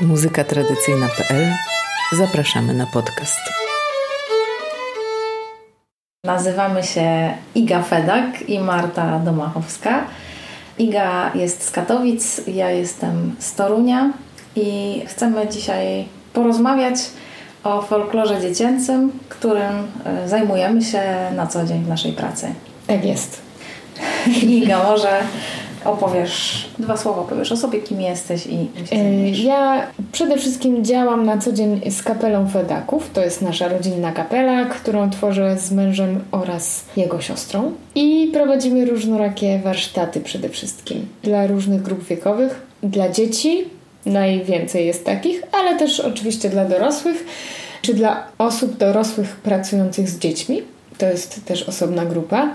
muzykatradycyjna.pl Zapraszamy na podcast. Nazywamy się Iga Fedak i Marta Domachowska. Iga jest z Katowic, ja jestem z Torunia i chcemy dzisiaj porozmawiać o folklorze dziecięcym, którym e, zajmujemy się na co dzień w naszej pracy. Tak jest. Iga, może opowiesz, dwa słowa powiesz o sobie, kim jesteś i czym się zajmujesz. Ja przede wszystkim działam na co dzień z kapelą Fedaków. To jest nasza rodzinna kapela, którą tworzę z mężem oraz jego siostrą. I prowadzimy różnorakie warsztaty przede wszystkim dla różnych grup wiekowych, dla dzieci. Najwięcej jest takich, ale też oczywiście dla dorosłych, czy dla osób dorosłych pracujących z dziećmi. To jest też osobna grupa.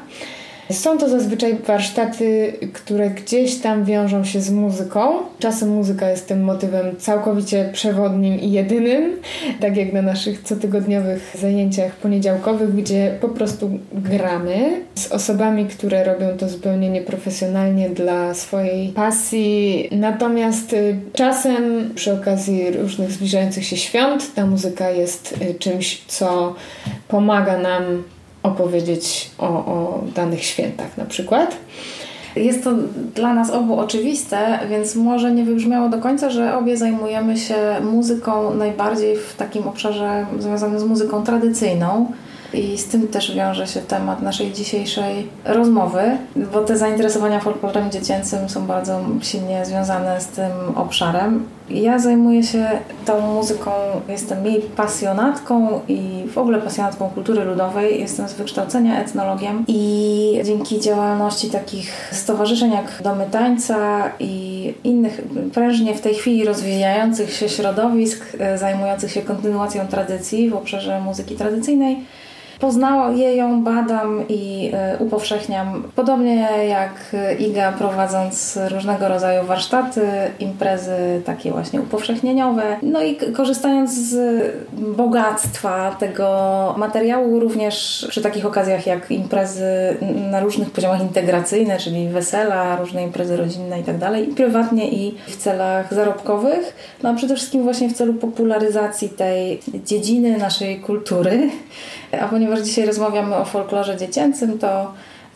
Są to zazwyczaj warsztaty, które gdzieś tam wiążą się z muzyką. Czasem muzyka jest tym motywem całkowicie przewodnim i jedynym, tak jak na naszych cotygodniowych zajęciach poniedziałkowych, gdzie po prostu gramy z osobami, które robią to zupełnie nieprofesjonalnie dla swojej pasji. Natomiast y, czasem przy okazji różnych zbliżających się świąt ta muzyka jest y, czymś, co pomaga nam opowiedzieć o, o danych świętach na przykład. Jest to dla nas obu oczywiste, więc może nie wybrzmiało do końca, że obie zajmujemy się muzyką najbardziej w takim obszarze związanym z muzyką tradycyjną. I z tym też wiąże się temat naszej dzisiejszej rozmowy, bo te zainteresowania folklorem dziecięcym są bardzo silnie związane z tym obszarem. Ja zajmuję się tą muzyką, jestem jej pasjonatką i w ogóle pasjonatką kultury ludowej. Jestem z wykształcenia etnologiem i dzięki działalności takich stowarzyszeń jak Domy Tańca i innych prężnie w tej chwili rozwijających się środowisk e, zajmujących się kontynuacją tradycji w obszarze muzyki tradycyjnej, Poznaję ją, badam i y, upowszechniam. Podobnie jak Iga, prowadząc różnego rodzaju warsztaty, imprezy takie właśnie upowszechnieniowe. No i korzystając z bogactwa tego materiału, również przy takich okazjach jak imprezy na różnych poziomach integracyjne, czyli wesela, różne imprezy rodzinne i tak dalej, i prywatnie i w celach zarobkowych. No a przede wszystkim właśnie w celu popularyzacji tej dziedziny naszej kultury. A ponieważ dzisiaj rozmawiamy o folklorze dziecięcym, to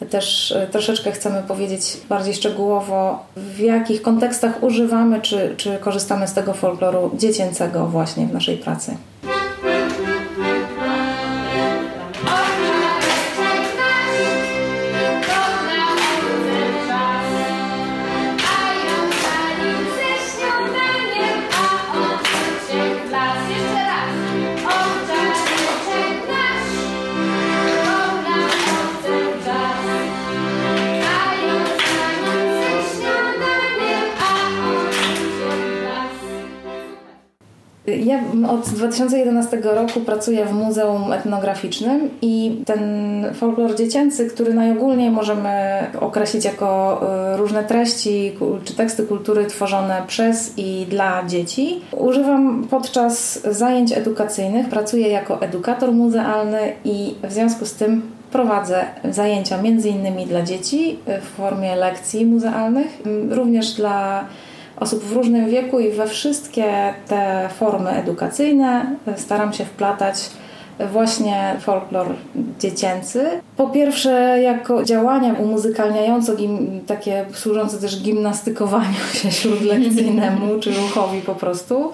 też e, troszeczkę chcemy powiedzieć bardziej szczegółowo, w jakich kontekstach używamy czy, czy korzystamy z tego folkloru dziecięcego właśnie w naszej pracy. 2011 roku pracuję w Muzeum Etnograficznym i ten folklor dziecięcy, który najogólniej możemy określić jako y, różne treści czy teksty kultury tworzone przez i dla dzieci, używam podczas zajęć edukacyjnych. Pracuję jako edukator muzealny i w związku z tym prowadzę zajęcia między innymi dla dzieci y, w formie lekcji muzealnych, y, również dla osób w różnym wieku i we wszystkie te formy edukacyjne staram się wplatać właśnie folklor dziecięcy. Po pierwsze, jako działania umuzykalniające, takie służące też gimnastykowaniu się śródlekcyjnemu czy ruchowi po prostu.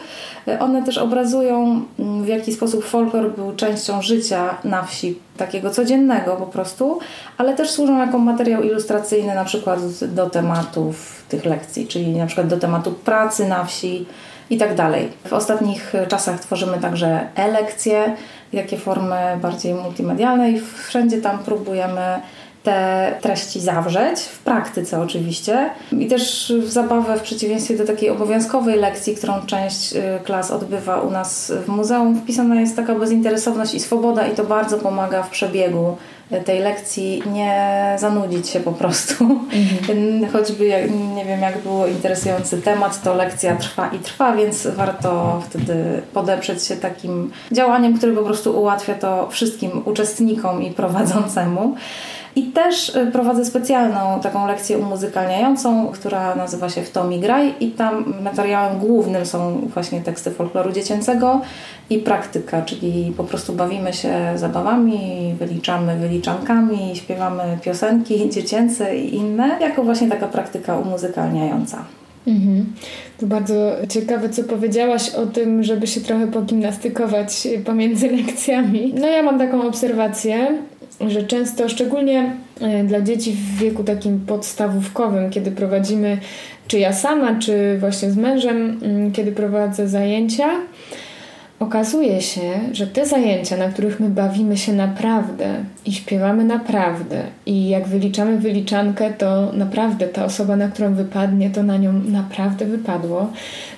One też obrazują, w jaki sposób folklor był częścią życia na wsi, takiego codziennego po prostu, ale też służą jako materiał ilustracyjny na przykład do tematów tych lekcji, czyli na przykład do tematu pracy na wsi i tak dalej. W ostatnich czasach tworzymy także e-lekcje, takie formy bardziej multimedialne i wszędzie tam próbujemy te treści zawrzeć, w praktyce oczywiście. I też w zabawę, w przeciwieństwie do takiej obowiązkowej lekcji, którą część y, klas odbywa u nas w muzeum, wpisana jest taka bezinteresowność i swoboda i to bardzo pomaga w przebiegu tej lekcji nie zanudzić się po prostu. Choćby, jak, nie wiem, jak było interesujący temat, to lekcja trwa i trwa, więc warto wtedy podeprzeć się takim działaniem, które po prostu ułatwia to wszystkim uczestnikom i prowadzącemu. I też y, prowadzę specjalną taką lekcję umuzykalniającą, która nazywa się W to mi graj i tam materiałem głównym są właśnie teksty folkloru dziecięcego i praktyka, czyli po prostu bawimy się zabawami, wyliczamy wyliczankami, śpiewamy piosenki dziecięce i inne, jako właśnie taka praktyka umuzykalniająca. Mhm. To bardzo ciekawe, co powiedziałaś o tym, żeby się trochę pogimnastykować pomiędzy lekcjami. No ja mam taką obserwację, że często, szczególnie e, dla dzieci w wieku takim podstawówkowym, kiedy prowadzimy, czy ja sama, czy właśnie z mężem, mm, kiedy prowadzę zajęcia, okazuje się, że te zajęcia, na których my bawimy się naprawdę i śpiewamy naprawdę, i jak wyliczamy wyliczankę, to naprawdę ta osoba, na którą wypadnie, to na nią naprawdę wypadło.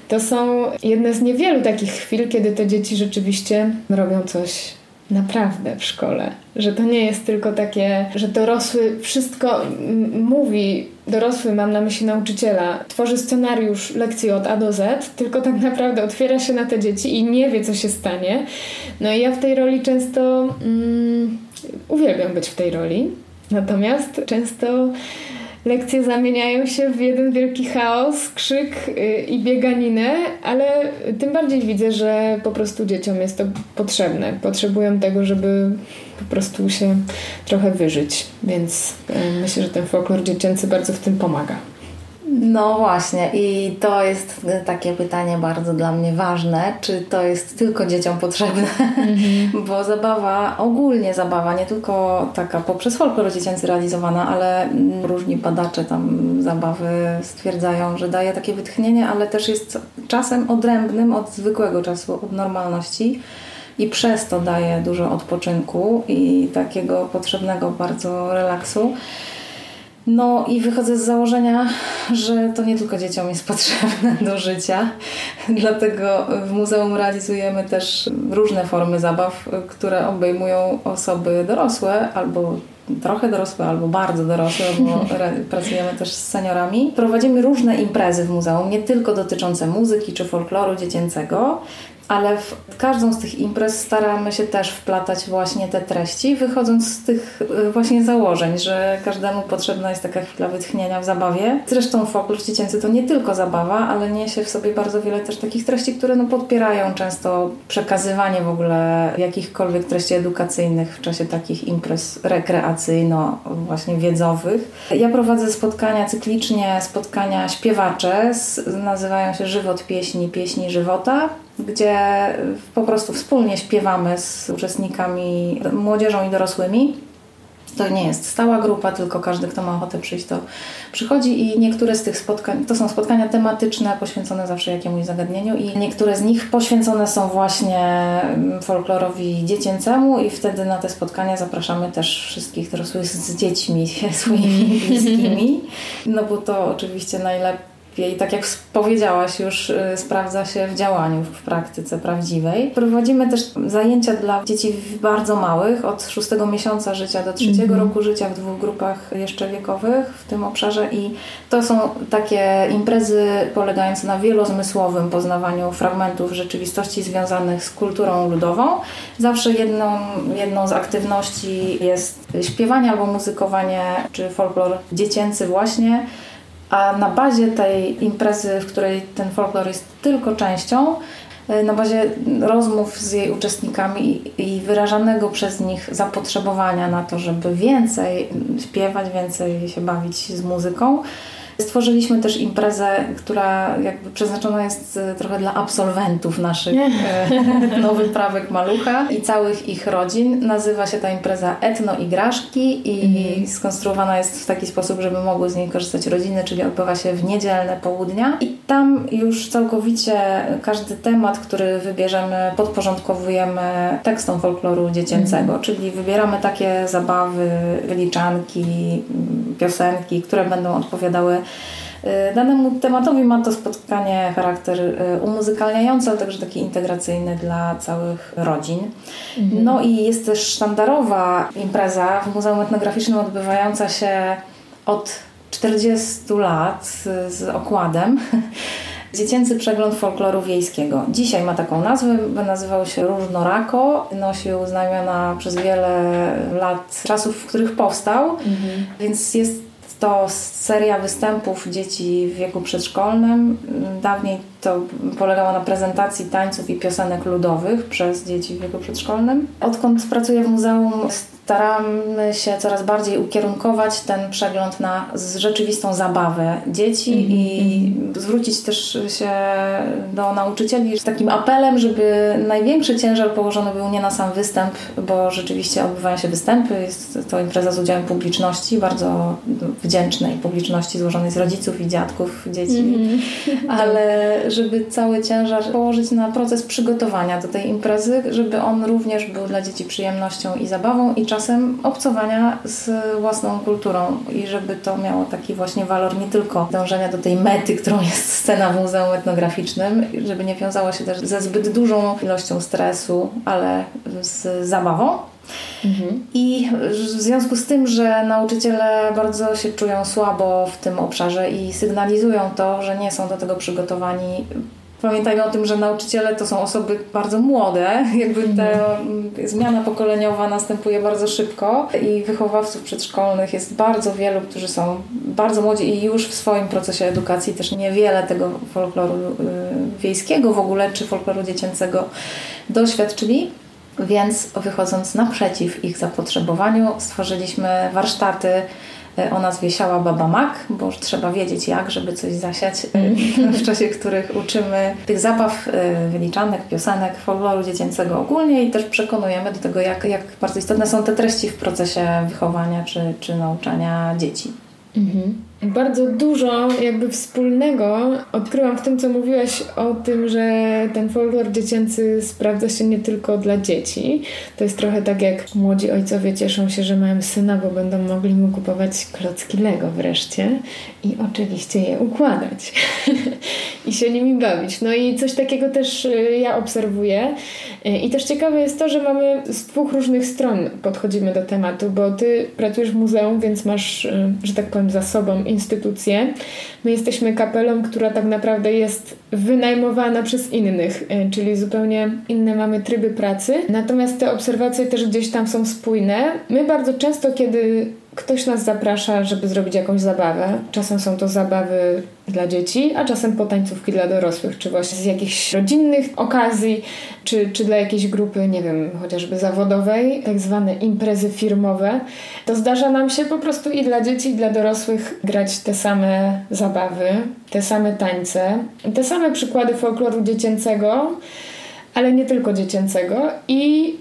To są jedne z niewielu takich chwil, kiedy te dzieci rzeczywiście robią coś naprawdę w szkole. Że to nie jest tylko takie, że dorosły wszystko mówi, dorosły mam na myśli nauczyciela, tworzy scenariusz lekcji od A do Z, tylko tak naprawdę otwiera się na te dzieci i nie wie, co się stanie. No i ja w tej roli często mm, uwielbiam być w tej roli. Natomiast często lekcje zamieniają się w jeden wielki chaos, krzyk y, i bieganinę, ale tym bardziej widzę, że po prostu dzieciom jest to potrzebne. Potrzebują tego, żeby po prostu się trochę wyżyć, więc y, myślę, że ten folklor dziecięcy bardzo w tym pomaga. No właśnie, i to jest takie pytanie bardzo dla mnie ważne, czy to jest tylko dzieciom potrzebne, mm-hmm. bo zabawa, ogólnie zabawa, nie tylko taka poprzez folklor dziecięcy realizowana, ale różni badacze tam zabawy stwierdzają, że daje takie wytchnienie, ale też jest czasem odrębnym od zwykłego czasu, od normalności i przez to daje dużo odpoczynku i takiego potrzebnego bardzo relaksu. No i wychodzę z założenia, że to nie tylko dzieciom jest potrzebne do życia. Dlatego w muzeum realizujemy też różne formy zabaw, które obejmują osoby dorosłe albo trochę dorosłe albo bardzo dorosłe, bo pracujemy też z seniorami. Prowadzimy różne imprezy w muzeum, nie tylko dotyczące muzyki czy folkloru dziecięcego, ale w każdą z tych imprez staramy się też wplatać właśnie te treści, wychodząc z tych y, właśnie założeń, że każdemu potrzebna jest taka chwila wytchnienia w zabawie. Zresztą folklor dziecięcy to nie tylko zabawa, ale niesie w sobie bardzo wiele też takich treści, które no podpierają często przekazywanie w ogóle jakichkolwiek treści edukacyjnych w czasie takich imprez rekreacyjno właśnie wiedzowych. Ja prowadzę spotkania cyklicznie, spotkania śpiewacze, nazywają się Żywot Pieśni, Pieśni Żywota gdzie po prostu wspólnie śpiewamy z uczestnikami, młodzieżą i dorosłymi. To nie jest stała grupa, tylko każdy, kto ma ochotę przyjść, to przychodzi i niektóre z tych spotkań, to są spotkania tematyczne, poświęcone zawsze jakiemuś zagadnieniu i niektóre z nich poświęcone są właśnie folklorowi dziecięcemu i wtedy na te spotkania zapraszamy też wszystkich dorosłych z dziećmi swoimi bliskimi, no bo to oczywiście najlepiej i tak jak powiedziałaś, już y, sprawdza się w działaniu, w praktyce prawdziwej. Prowadzimy też zajęcia dla dzieci bardzo małych, od szóstego miesiąca życia do trzeciego mm -hmm. roku życia w dwóch grupach jeszcze wiekowych w tym obszarze i to są takie imprezy polegające na wielozmysłowym poznawaniu fragmentów rzeczywistości związanych z kulturą ludową. Zawsze jedną, jedną z aktywności jest śpiewanie albo muzykowanie, czy folklor dziecięcy właśnie, a na bazie tej imprezy, w której ten folklor jest tylko częścią, e, na bazie rozmów z jej uczestnikami i wyrażanego przez nich zapotrzebowania na to, żeby więcej śpiewać, więcej się bawić z muzyką, Stworzyliśmy też imprezę, która jakby przeznaczona jest e, trochę dla absolwentów naszych e, nowych prawek Malucha i całych ich rodzin. Nazywa się ta impreza Etno Igraszki i mhm. skonstruowana jest w taki sposób, żeby mogły z niej korzystać rodziny, czyli odbywa się w niedzielne południa i tam już całkowicie każdy temat, który wybierzemy, podporządkowujemy tekstom folkloru dziecięcego, mhm. czyli wybieramy takie zabawy, wyliczanki, piosenki, które będą odpowiadały danemu tematowi. Ma to spotkanie charakter y, umuzykalniający, ale także taki integracyjny dla całych rodzin. Mhm. No i jest też sztandarowa impreza w Muzeum Etnograficznym odbywająca się od 40 lat z okładem. Dziecięcy Przegląd Folkloru Wiejskiego. Dzisiaj ma taką nazwę, nazywał się Różnorako. Nosił znamiona przez wiele lat, czasów, w których powstał, mhm. więc jest to seria występów dzieci w wieku przedszkolnym. Dawniej to polegało na prezentacji tańców i piosenek ludowych przez dzieci w wieku przedszkolnym. Odkąd pracuję w muzeum, staramy się coraz bardziej ukierunkować ten przegląd na rzeczywistą zabawę dzieci mm -hmm. i mhm. zwrócić też się do nauczycieli z takim apelem, żeby największy ciężar położony był nie na sam występ, bo rzeczywiście odbywają się występy, jest to impreza z udziałem publiczności, bardzo wdzięcznej publiczności złożonej z rodziców i dziadków dzieci, mm -hmm. ale żeby cały ciężar położyć na proces przygotowania do tej imprezy, żeby on również był dla dzieci przyjemnością i zabawą i czasem obcowania z własną kulturą i żeby to miało taki właśnie walor nie tylko dążenia do tej mety, którą jest scena w Muzeum Etnograficznym, żeby nie wiązało się też ze zbyt dużą ilością stresu, ale z zabawą. Mhm. I w związku z tym, że nauczyciele bardzo się czują słabo w tym obszarze i sygnalizują to, że nie są do tego przygotowani, Pamiętajmy o tym, że nauczyciele to są osoby bardzo młode, jakby ta mhm. zmiana pokoleniowa następuje bardzo szybko i wychowawców przedszkolnych jest bardzo wielu, którzy są bardzo młodzi i już w swoim procesie edukacji też niewiele tego folkloru y, wiejskiego w ogóle, czy folkloru dziecięcego doświadczyli. Więc wychodząc naprzeciw ich zapotrzebowaniu, stworzyliśmy warsztaty o nazwie Siała Baba Mak, bo trzeba wiedzieć jak, żeby coś zasiać, e, mm. w czasie których uczymy tych zabaw, e, wyliczanek, piosenek, folkloru dziecięcego ogólnie i też przekonujemy do tego, jak, jak bardzo istotne są te treści w procesie wychowania czy, czy nauczania dzieci. Mhm. Bardzo dużo jakby wspólnego odkryłam w tym, co mówiłaś o tym, że ten folklor dziecięcy sprawdza się nie tylko dla dzieci. To jest trochę tak jak młodzi ojcowie cieszą się, że mają syna, bo będą mogli mu kupować klocki Lego wreszcie i oczywiście je układać i się nimi bawić. No i coś takiego też y, ja obserwuję. Y, I też ciekawe jest to, że mamy z dwóch różnych stron podchodzimy do tematu, bo ty pracujesz w muzeum, więc masz, y, że tak powiem, za sobą instytucję. My jesteśmy kapelą, która tak naprawdę jest wynajmowana przez innych, y, czyli zupełnie inne mamy tryby pracy. Natomiast te obserwacje też gdzieś tam są spójne. My bardzo często, kiedy ktoś nas zaprasza, żeby zrobić jakąś zabawę. Czasem są to zabawy dla dzieci, a czasem potańcówki dla dorosłych, czy właśnie z jakichś rodzinnych okazji, czy, czy dla jakiejś grupy, nie wiem, chociażby zawodowej, tak zwane imprezy firmowe. To zdarza nam się po prostu i dla dzieci, i dla dorosłych grać te same zabawy, te same tańce, te same przykłady folkloru dziecięcego, ale nie tylko dziecięcego i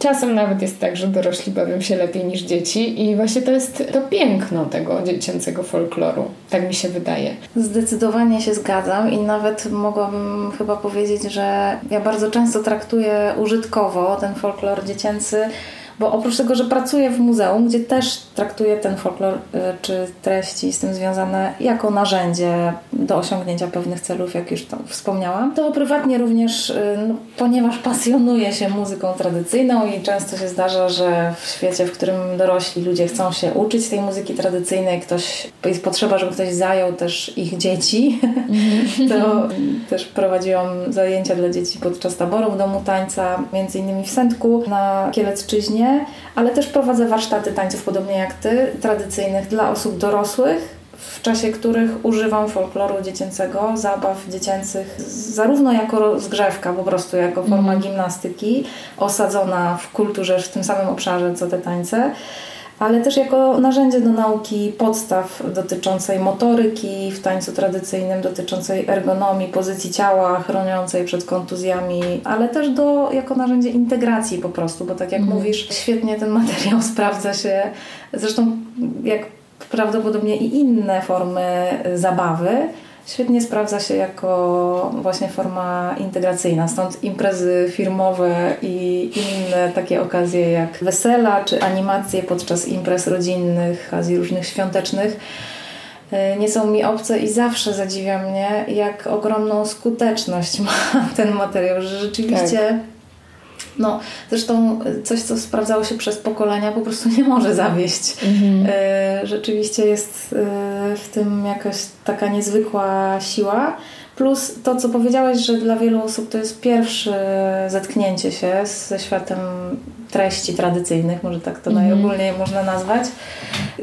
Czasem nawet jest tak, że dorośli bawią się lepiej niż dzieci i właśnie to jest to piękno tego dziecięcego folkloru. Tak mi się wydaje. Zdecydowanie się zgadzam i nawet mogłabym chyba powiedzieć, że ja bardzo często traktuję użytkowo ten folklor dziecięcy bo oprócz tego, że pracuję w muzeum, gdzie też traktuję ten folklor y, czy treści z tym związane jako narzędzie do osiągnięcia pewnych celów, jak już wspomniałam, to prywatnie również, y, no, ponieważ pasjonuję się muzyką tradycyjną i często się zdarza, że w świecie, w którym dorośli ludzie chcą się uczyć tej muzyki tradycyjnej, ktoś, jest potrzeba, żeby ktoś zajął też ich dzieci, to też prowadziłam zajęcia dla dzieci podczas taboru w Domu Tańca, między innymi w Sędku na Kielecczyźnie ale też prowadzę warsztaty tańców, podobnie jak Ty, tradycyjnych dla osób dorosłych, w czasie których używam folkloru dziecięcego, zabaw dziecięcych, zarówno jako rozgrzewka, po prostu jako forma mm. gimnastyki, osadzona w kulturze w tym samym obszarze co te tańce, ale też jako narzędzie do nauki podstaw dotyczącej motoryki w tańcu tradycyjnym, dotyczącej ergonomii, pozycji ciała, chroniącej przed kontuzjami, ale też do, jako narzędzie integracji po prostu, bo tak jak mm. mówisz, świetnie ten materiał sprawdza się, zresztą jak prawdopodobnie i inne formy zabawy, świetnie sprawdza się jako właśnie forma integracyjna. Stąd imprezy firmowe i inne takie okazje jak wesela czy animacje podczas imprez rodzinnych, okazji różnych świątecznych e, nie są mi obce i zawsze zadziwia mnie, jak ogromną skuteczność ma ten materiał, że rzeczywiście tak no, zresztą coś, co sprawdzało się przez pokolenia, po prostu nie może zawieść. Mhm. E, rzeczywiście jest e, w tym jakaś taka niezwykła siła, Plus to, co powiedziałaś, że dla wielu osób to jest pierwsze zetknięcie się ze światem treści tradycyjnych, może tak to mm. najogólniej można nazwać.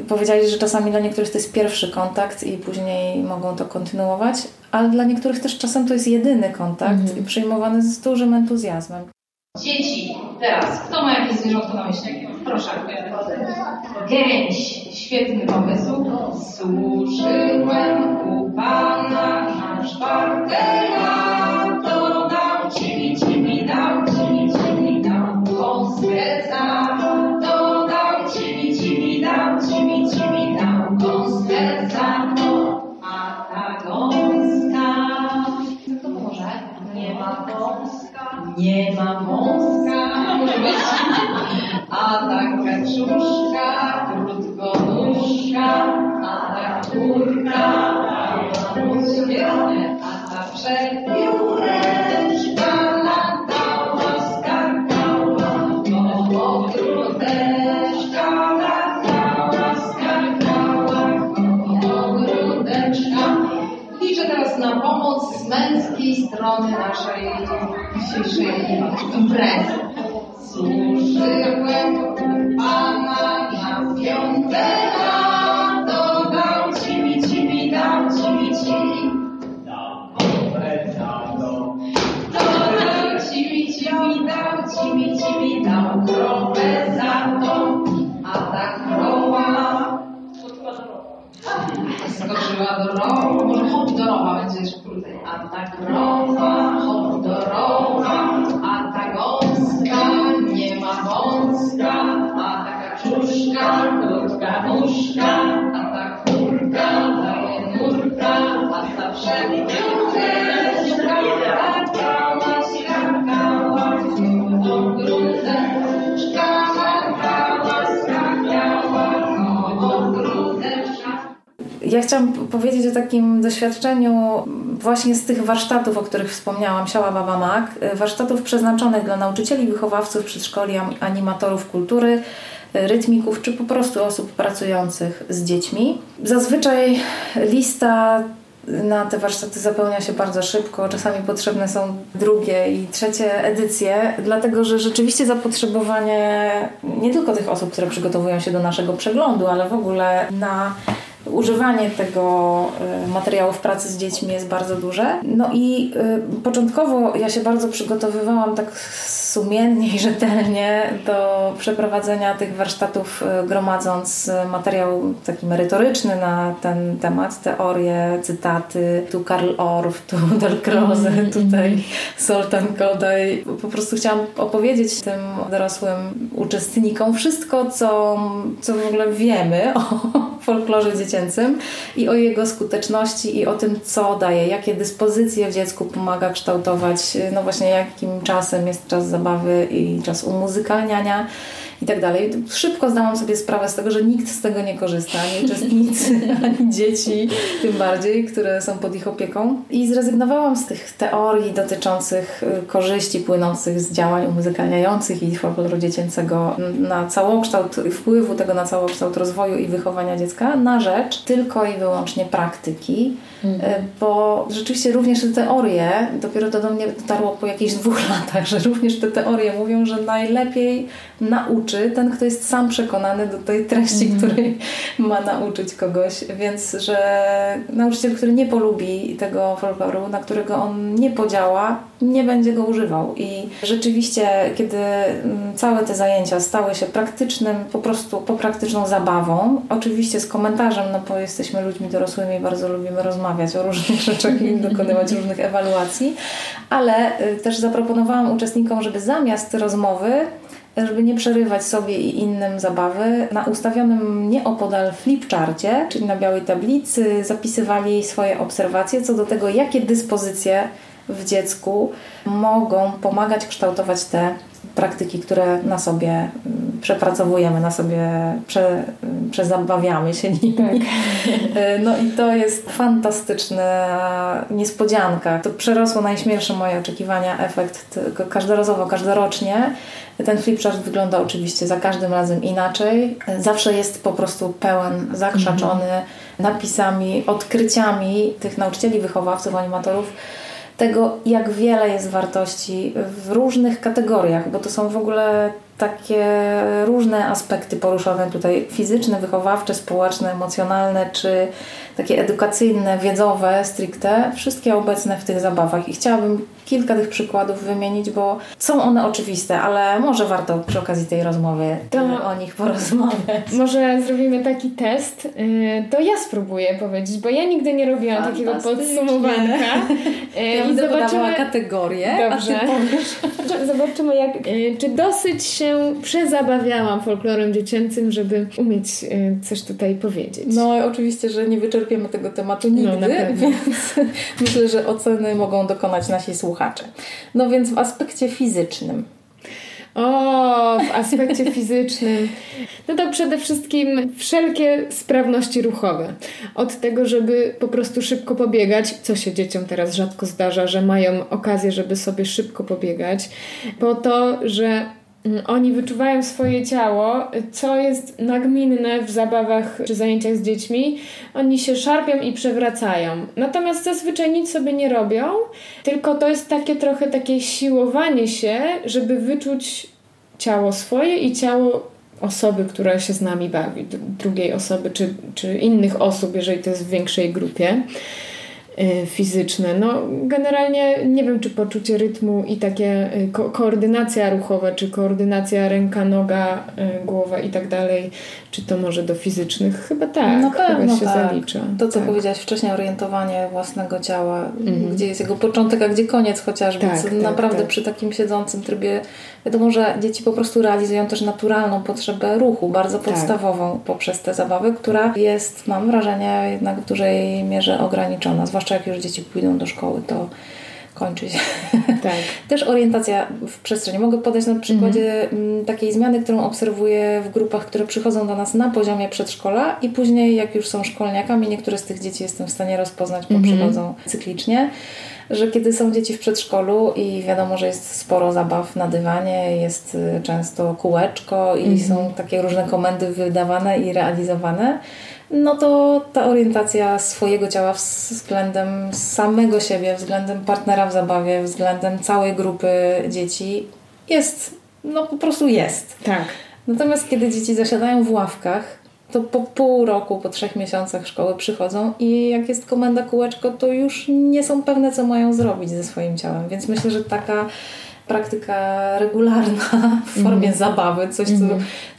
Powiedziałeś, że czasami dla niektórych to jest pierwszy kontakt i później mogą to kontynuować, ale dla niektórych też czasem to jest jedyny kontakt mm. i przyjmowany z dużym entuzjazmem. Dzieci, teraz, kto ma jakieś zwierzątko na myśli? Proszę. Gęś, świetny pomysł. Służyłem u Pana na czwarte skoczyła do rowu, może hop do rowa będzie jeszcze krócej, a ta krowa Ja chciałam powiedzieć o takim doświadczeniu właśnie z tych warsztatów, o których wspomniałam, Siała Baba Mak, warsztatów przeznaczonych dla nauczycieli, wychowawców, przedszkoli, animatorów kultury, rytmików, czy po prostu osób pracujących z dziećmi. Zazwyczaj lista na te warsztaty zapełnia się bardzo szybko. Czasami potrzebne są drugie i trzecie edycje, dlatego że rzeczywiście zapotrzebowanie nie tylko tych osób, które przygotowują się do naszego przeglądu, ale w ogóle na używanie tego y, materiału w pracy z dziećmi jest bardzo duże. No i y, początkowo ja się bardzo przygotowywałam tak sumiennie i rzetelnie do przeprowadzenia tych warsztatów, y, gromadząc materiał taki merytoryczny na ten temat, teorie, cytaty, tu Karl Orff, tu Dalcroze, tutaj Soltan Kodaj. Po prostu chciałam opowiedzieć tym dorosłym uczestnikom wszystko, co, co w ogóle wiemy o folklorze dziecięcym i o jego skuteczności i o tym, co daje, jakie dyspozycje w dziecku pomaga kształtować, no właśnie jakim czasem jest czas zabawy i czas umuzykalniania i tak dalej. Szybko zdałam sobie sprawę z tego, że nikt z tego nie korzysta, ani uczestnicy, ani dzieci, tym bardziej, które są pod ich opieką. I zrezygnowałam z tych teorii dotyczących korzyści płynących z działań umuzykalniających i folkloru dziecięcego na całokształt, wpływu tego na całokształt rozwoju i wychowania dziecka, na rzecz tylko i wyłącznie praktyki, mhm. bo rzeczywiście również te teorie, dopiero to do mnie dotarło po jakichś dwóch latach, że również te teorie mówią, że najlepiej nauczy ten, kto jest sam przekonany do tej treści, mm. której ma nauczyć kogoś. Więc, że nauczyciel, który nie polubi tego folkloru, na którego on nie podziała, nie będzie go używał. I rzeczywiście, kiedy mm, całe te zajęcia stały się praktycznym, po prostu po praktyczną zabawą, oczywiście z komentarzem, no bo jesteśmy ludźmi dorosłymi i bardzo lubimy rozmawiać o różnych rzeczach i dokonywać różnych ewaluacji, ale y, też zaproponowałam uczestnikom, żeby zamiast rozmowy żeby nie przerywać sobie i innym zabawy, na ustawionym nieopodal flipcharcie, czyli na białej tablicy, zapisywali swoje obserwacje co do tego, jakie dyspozycje w dziecku mogą pomagać kształtować te praktyki, które na sobie mm, przepracowujemy, na sobie prze, mm, przezabawiamy się nimi. Tak. No i to jest fantastyczna niespodzianka. To przerosło najśmielsze moje oczekiwania, efekt każdorazowo, każdorocznie. Ten flipchart wygląda oczywiście za każdym razem inaczej. Zawsze jest po prostu pełen, zakrzaczony, napisami, odkryciami tych nauczycieli, wychowawców, animatorów, tego, jak wiele jest wartości w różnych kategoriach, bo to są w ogóle takie różne aspekty poruszone tutaj fizyczne, wychowawcze, społeczne, emocjonalne, czy takie edukacyjne, wiedzowe, stricte, wszystkie obecne w tych zabawach. I chciałabym kilka tych przykładów wymienić, bo są one oczywiste, ale może warto przy okazji tej rozmowy To- o nich porozmawiać. Może zrobimy taki test. Yy, To ja spróbuję powiedzieć, bo ja nigdy nie robiłam takiego. Yy, Ja I będę zobaczymy, kategorię, Dobrze. zobaczymy jak, yy, czy dosyć się przezabawiałam folklorem dziecięcym, żeby umieć yy, coś tutaj powiedzieć. No oczywiście, że nie wyczerpiemy tego tematu nigdy, No, więc myślę, że oceny mogą dokonać nasi słuchacze. No więc w aspekcie fizycznym. O, w aspekcie fizycznym. No to przede wszystkim wszelkie sprawności ruchowe. Od tego, żeby po prostu szybko pobiegać, co się dzieciom teraz rzadko zdarza, że mają okazję, żeby sobie szybko pobiegać, po to, że oni wyczuwają swoje ciało, co jest nagminne w zabawach czy zajęciach z dziećmi. Oni się szarpią i przewracają. Natomiast zazwyczaj nic sobie nie robią, tylko to jest takie trochę takie siłowanie się, żeby wyczuć ciało swoje i ciało osoby, która się z nami bawi, drugiej osoby czy, czy innych osób, jeżeli to jest w większej grupie fizyczne. No, generalnie nie wiem, czy poczucie rytmu i takie y, ko- koordynacja ruchowa, czy koordynacja ręka, noga, y, głowa i tak dalej, czy to może do fizycznych? Chyba tak, Na pewno chyba się tak. zalicza. To, co tak. powiedziałaś wcześniej, orientowanie własnego ciała, Mhm. gdzie jest jego początek, a gdzie koniec chociażby. Tak, tak, naprawdę tak. przy takim siedzącym trybie, wiadomo, że dzieci po prostu realizują też naturalną potrzebę ruchu, bardzo Tak. podstawową poprzez te zabawy, która jest, mam wrażenie, jednak w dużej mierze ograniczona. Zwłaszcza jak już dzieci pójdą do szkoły, to kończy się Tak. też orientacja w przestrzeni. Mogę podać na przykładzie mm, takiej zmiany, którą obserwuję w grupach, które przychodzą do nas na poziomie przedszkola i później, jak już są szkolniakami, niektóre z tych dzieci jestem w stanie rozpoznać, bo przychodzą cyklicznie, że kiedy są dzieci w przedszkolu i wiadomo, że jest sporo zabaw na dywanie, jest y, często kółeczko i są takie różne komendy wydawane i realizowane, no to ta orientacja swojego ciała względem samego siebie, względem partnera w zabawie, względem całej grupy dzieci jest, no po prostu jest. Tak. Natomiast kiedy dzieci zasiadają w ławkach, to po pół roku, po trzech miesiącach szkoły przychodzą i jak jest komenda kółeczko, to już nie są pewne, co mają zrobić ze swoim ciałem. Więc myślę, że taka praktyka regularna w formie zabawy, coś, co,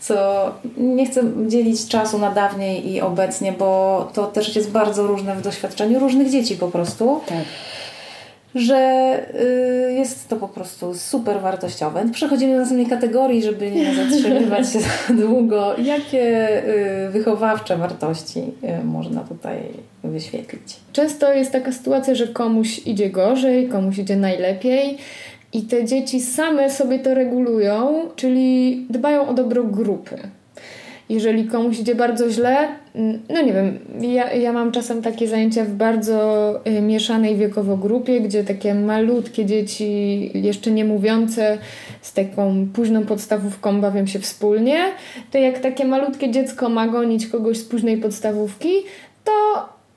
co nie chcę dzielić czasu na dawniej i obecnie, bo to też jest bardzo różne w doświadczeniu różnych dzieci po prostu Tak. Że y, jest to po prostu super wartościowe. Przechodzimy do następnej kategorii, żeby nie zatrzymywać się za długo. Jakie y, wychowawcze wartości y, można tutaj wyświetlić? Często jest taka sytuacja, że komuś idzie gorzej, komuś idzie najlepiej i te dzieci same sobie to regulują, czyli dbają o dobro grupy. Jeżeli komuś idzie bardzo źle, no nie wiem, ja, ja mam czasem takie zajęcia w bardzo y, mieszanej wiekowo grupie, gdzie takie malutkie dzieci, jeszcze nie mówiące, z taką późną podstawówką bawią się wspólnie, to jak takie malutkie dziecko ma gonić kogoś z późnej podstawówki, to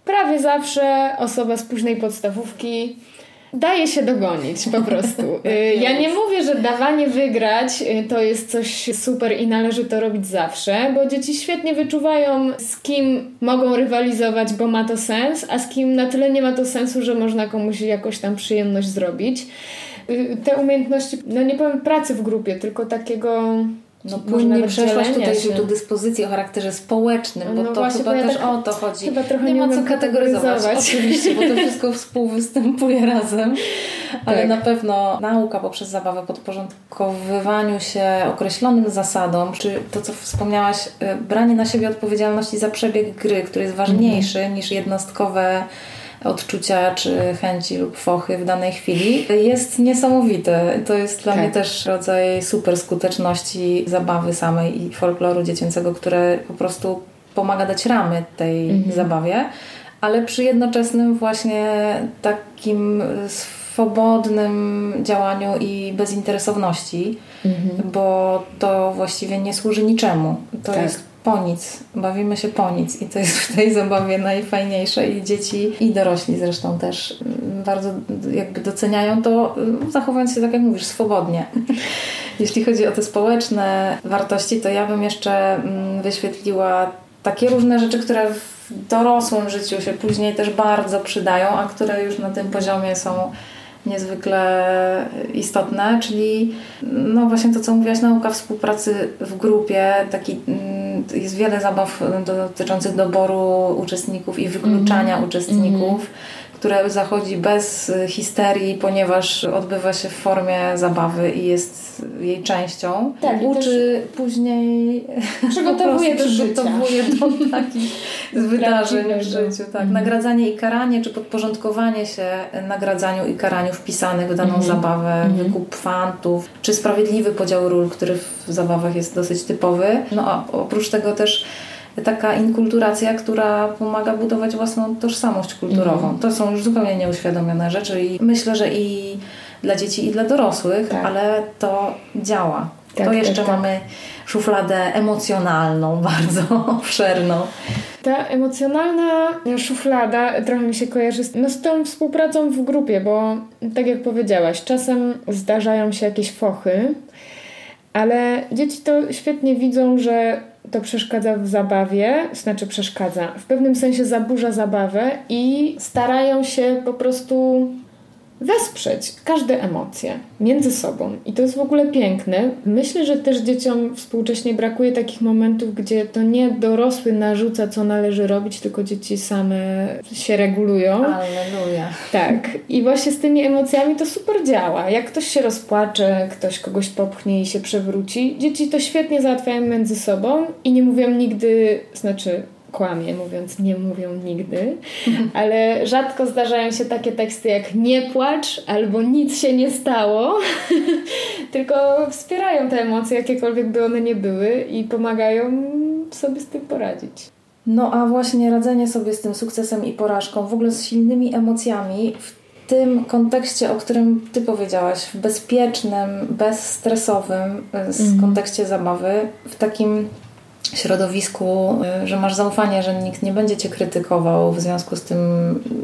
prawie zawsze osoba z późnej podstawówki daje się dogonić po prostu. Y, Ja nie mówię, że dawanie wygrać y, to jest coś super i należy to robić zawsze, bo dzieci świetnie wyczuwają, z kim mogą rywalizować, bo ma to sens, a z kim na tyle nie ma to sensu, że można komuś jakoś tam przyjemność zrobić. Y, Te umiejętności, no nie powiem pracy w grupie, tylko takiego. No płynnie przeszłaś tutaj się. tu dyspozycji o charakterze społecznym, bo No to właśnie, chyba bo ja też tak o to chodzi. chyba trochę nie nie ma co kategoryzować. oczywiście, bo to wszystko współwystępuje razem, ale Tak. na pewno nauka poprzez zabawę, podporządkowywaniu się określonym zasadom, czy to, co wspomniałaś, y, branie na siebie odpowiedzialności za przebieg gry, który jest ważniejszy Mhm. niż jednostkowe odczucia czy chęci lub fochy w danej chwili jest niesamowite. To jest dla Tak. mnie też rodzaj super skuteczności zabawy samej i folkloru dziecięcego, które po prostu pomaga dać ramy tej Mhm. zabawie, ale przy jednoczesnym właśnie takim swobodnym działaniu i bezinteresowności, Mhm. bo to właściwie nie służy niczemu. To Tak. jest po nic. Bawimy się po nic i to jest w tej zabawie najfajniejsze i dzieci i dorośli zresztą też mm, bardzo jakby doceniają to, mm, zachowując się tak jak mówisz, swobodnie. Jeśli chodzi o te społeczne wartości, to ja bym jeszcze mm, wyświetliła takie różne rzeczy, które w dorosłym życiu się później też bardzo przydają, a które już na tym poziomie są niezwykle istotne, czyli no właśnie to, co mówiłaś, nauka współpracy w grupie, taki, mm, jest wiele zabaw dotyczących doboru uczestników i wykluczania Mhm. uczestników, które zachodzi bez histerii, ponieważ odbywa się w formie zabawy i jest jej częścią. Tak, Uczy później Przygotowuje przygotowuje do takich wydarzeń w życiu. Tak. Mhm. Nagradzanie i karanie, czy podporządkowanie się nagradzaniu i karaniu wpisanych w daną Mhm. zabawę, Mhm. wykup fantów, czy sprawiedliwy podział ról, który w zabawach jest dosyć typowy. No a oprócz tego też taka inkulturacja, która pomaga budować własną tożsamość kulturową. Mhm. To są już zupełnie nieuświadomione rzeczy i myślę, że i dla dzieci, i dla dorosłych, Tak. ale to działa. Tak, to tak, jeszcze tak. mamy szufladę emocjonalną, bardzo obszerną. Ta emocjonalna szuflada trochę mi się kojarzy z, no, z tą współpracą w grupie, bo tak jak powiedziałaś, czasem zdarzają się jakieś fochy, ale dzieci to świetnie widzą, że to przeszkadza w zabawie, znaczy przeszkadza, w pewnym sensie zaburza zabawę i starają się po prostu wesprzeć każde emocje między sobą. I to jest w ogóle piękne. Myślę, że też dzieciom współcześnie brakuje takich momentów, gdzie to nie dorosły narzuca, co należy robić, tylko dzieci same się regulują. Alleluja. Tak. I właśnie z tymi emocjami to super działa. Jak ktoś się rozpłacze, ktoś kogoś popchnie i się przewróci, dzieci to świetnie załatwiają między sobą i nie mówią nigdy, znaczy kłamie mówiąc nie mówią nigdy, ale rzadko zdarzają się takie teksty jak nie płacz albo nic się nie stało, tylko wspierają te emocje, jakiekolwiek by one nie były i pomagają sobie z tym poradzić. No a właśnie radzenie sobie z tym sukcesem i porażką, w ogóle z silnymi emocjami w tym kontekście, o którym Ty powiedziałaś, w bezpiecznym, bezstresowym y, z Mhm. kontekście zabawy, w takim środowisku, y, że masz zaufanie, że nikt nie będzie Cię krytykował, w związku z tym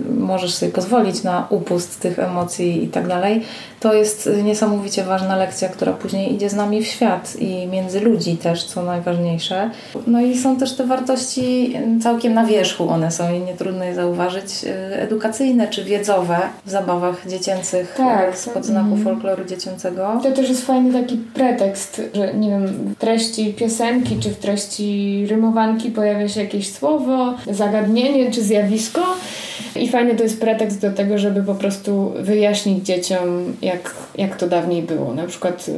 y, możesz sobie pozwolić na upust tych emocji i tak dalej, to jest y, niesamowicie ważna lekcja, która później idzie z nami w świat i między ludzi też, co najważniejsze. No i są też te wartości całkiem na wierzchu, one są i nie trudno je zauważyć, edukacyjne czy wiedzowe w zabawach dziecięcych Tak, y, spod znaku mhm. folkloru dziecięcego. To też jest fajny taki pretekst, że nie wiem, w treści piosenki czy w treści rymowanki pojawia się jakieś słowo, zagadnienie czy zjawisko i fajny to jest pretekst do tego, żeby po prostu wyjaśnić dzieciom, jak, jak to dawniej było. Na przykład y,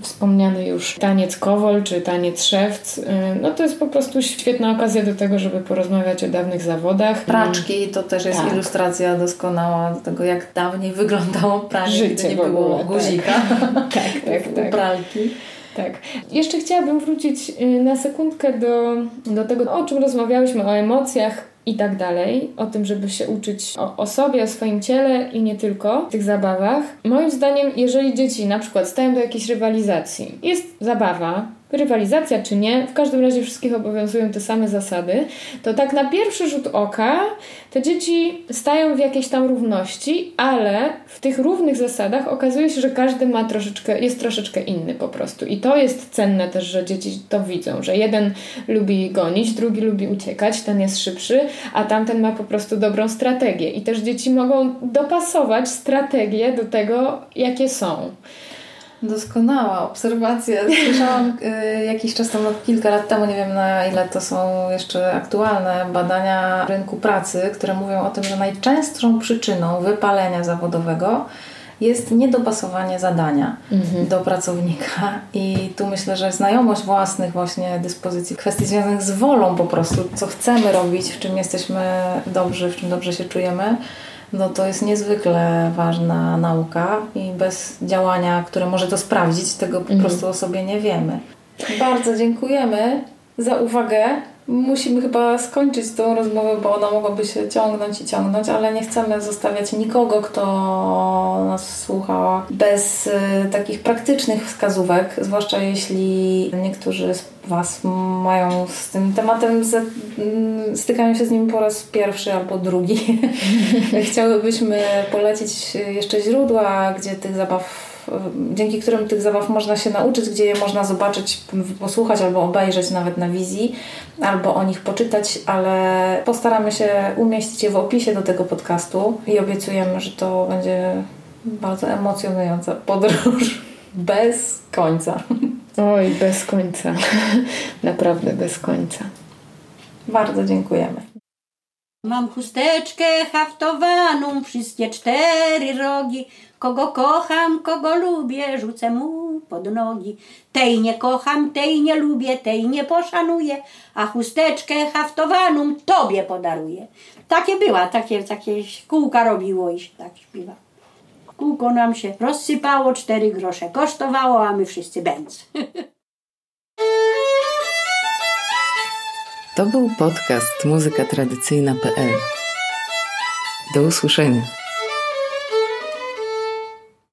wspomniany już taniec kowol czy taniec szewc, y, no to jest po prostu świetna okazja do tego, żeby porozmawiać o dawnych zawodach. Praczki to też jest Tak. ilustracja doskonała do tego, jak dawniej wyglądało pranie, Życie gdy nie w ogóle, było tak. guzika Tak, tak, tak. pralki. Tak. Jeszcze chciałabym wrócić y, na sekundkę do, do tego, o czym rozmawiałyśmy, o emocjach i tak dalej, o tym, żeby się uczyć o, o sobie, o swoim ciele i nie tylko w tych zabawach. Moim zdaniem, jeżeli dzieci na przykład stają do jakiejś rywalizacji, jest zabawa, rywalizacja czy nie, w każdym razie wszystkich obowiązują te same zasady, to tak na pierwszy rzut oka te dzieci stają w jakiejś tam równości, ale w tych równych zasadach okazuje się, że każdy ma troszeczkę, jest troszeczkę inny po prostu. I to jest cenne też, że dzieci to widzą, że jeden lubi gonić, drugi lubi uciekać, ten jest szybszy, a tamten ma po prostu dobrą strategię. I też dzieci mogą dopasować strategię do tego, jakie są. Doskonała obserwacja. Słyszałam y, jakiś czas temu, kilka lat temu, nie wiem na ile to są jeszcze aktualne badania rynku pracy, które mówią o tym, że najczęstszą przyczyną wypalenia zawodowego jest niedopasowanie zadania do pracownika. I tu myślę, że znajomość własnych właśnie dyspozycji, kwestii związanych z wolą po prostu, co chcemy robić, w czym jesteśmy dobrzy, w czym dobrze się czujemy, no to jest niezwykle ważna nauka i bez działania, które może to sprawdzić, tego po prostu o sobie nie wiemy. Bardzo dziękujemy za uwagę Musimy chyba skończyć tą rozmowę, bo ona mogłaby się ciągnąć i ciągnąć, ale nie chcemy zostawiać nikogo, kto nas słucha bez y, takich praktycznych wskazówek, zwłaszcza jeśli niektórzy z Was mają z tym tematem, z, mm, stykają się z nim po raz pierwszy albo drugi. Chciałybyśmy polecić jeszcze źródła, gdzie tych zabaw dzięki którym tych zabaw można się nauczyć, gdzie je można zobaczyć, posłuchać albo obejrzeć nawet na wizji, albo o nich poczytać, ale postaramy się umieścić je w opisie do tego podcastu i obiecujemy, że to będzie bardzo emocjonująca podróż bez końca. Oj, bez końca. Naprawdę bez końca. Bardzo dziękujemy. Mam chusteczkę haftowaną, wszystkie cztery rogi. Kogo kocham, kogo lubię, rzucę mu pod nogi. Tej nie kocham, tej nie lubię, tej nie poszanuję, a chusteczkę haftowaną tobie podaruję. Takie była, takie, takie kółka robiło i się tak śpiewa. Kółko nam się rozsypało, cztery grosze kosztowało, a my wszyscy bęc. To był podcast muzykatradycyjna.pl. Do usłyszenia.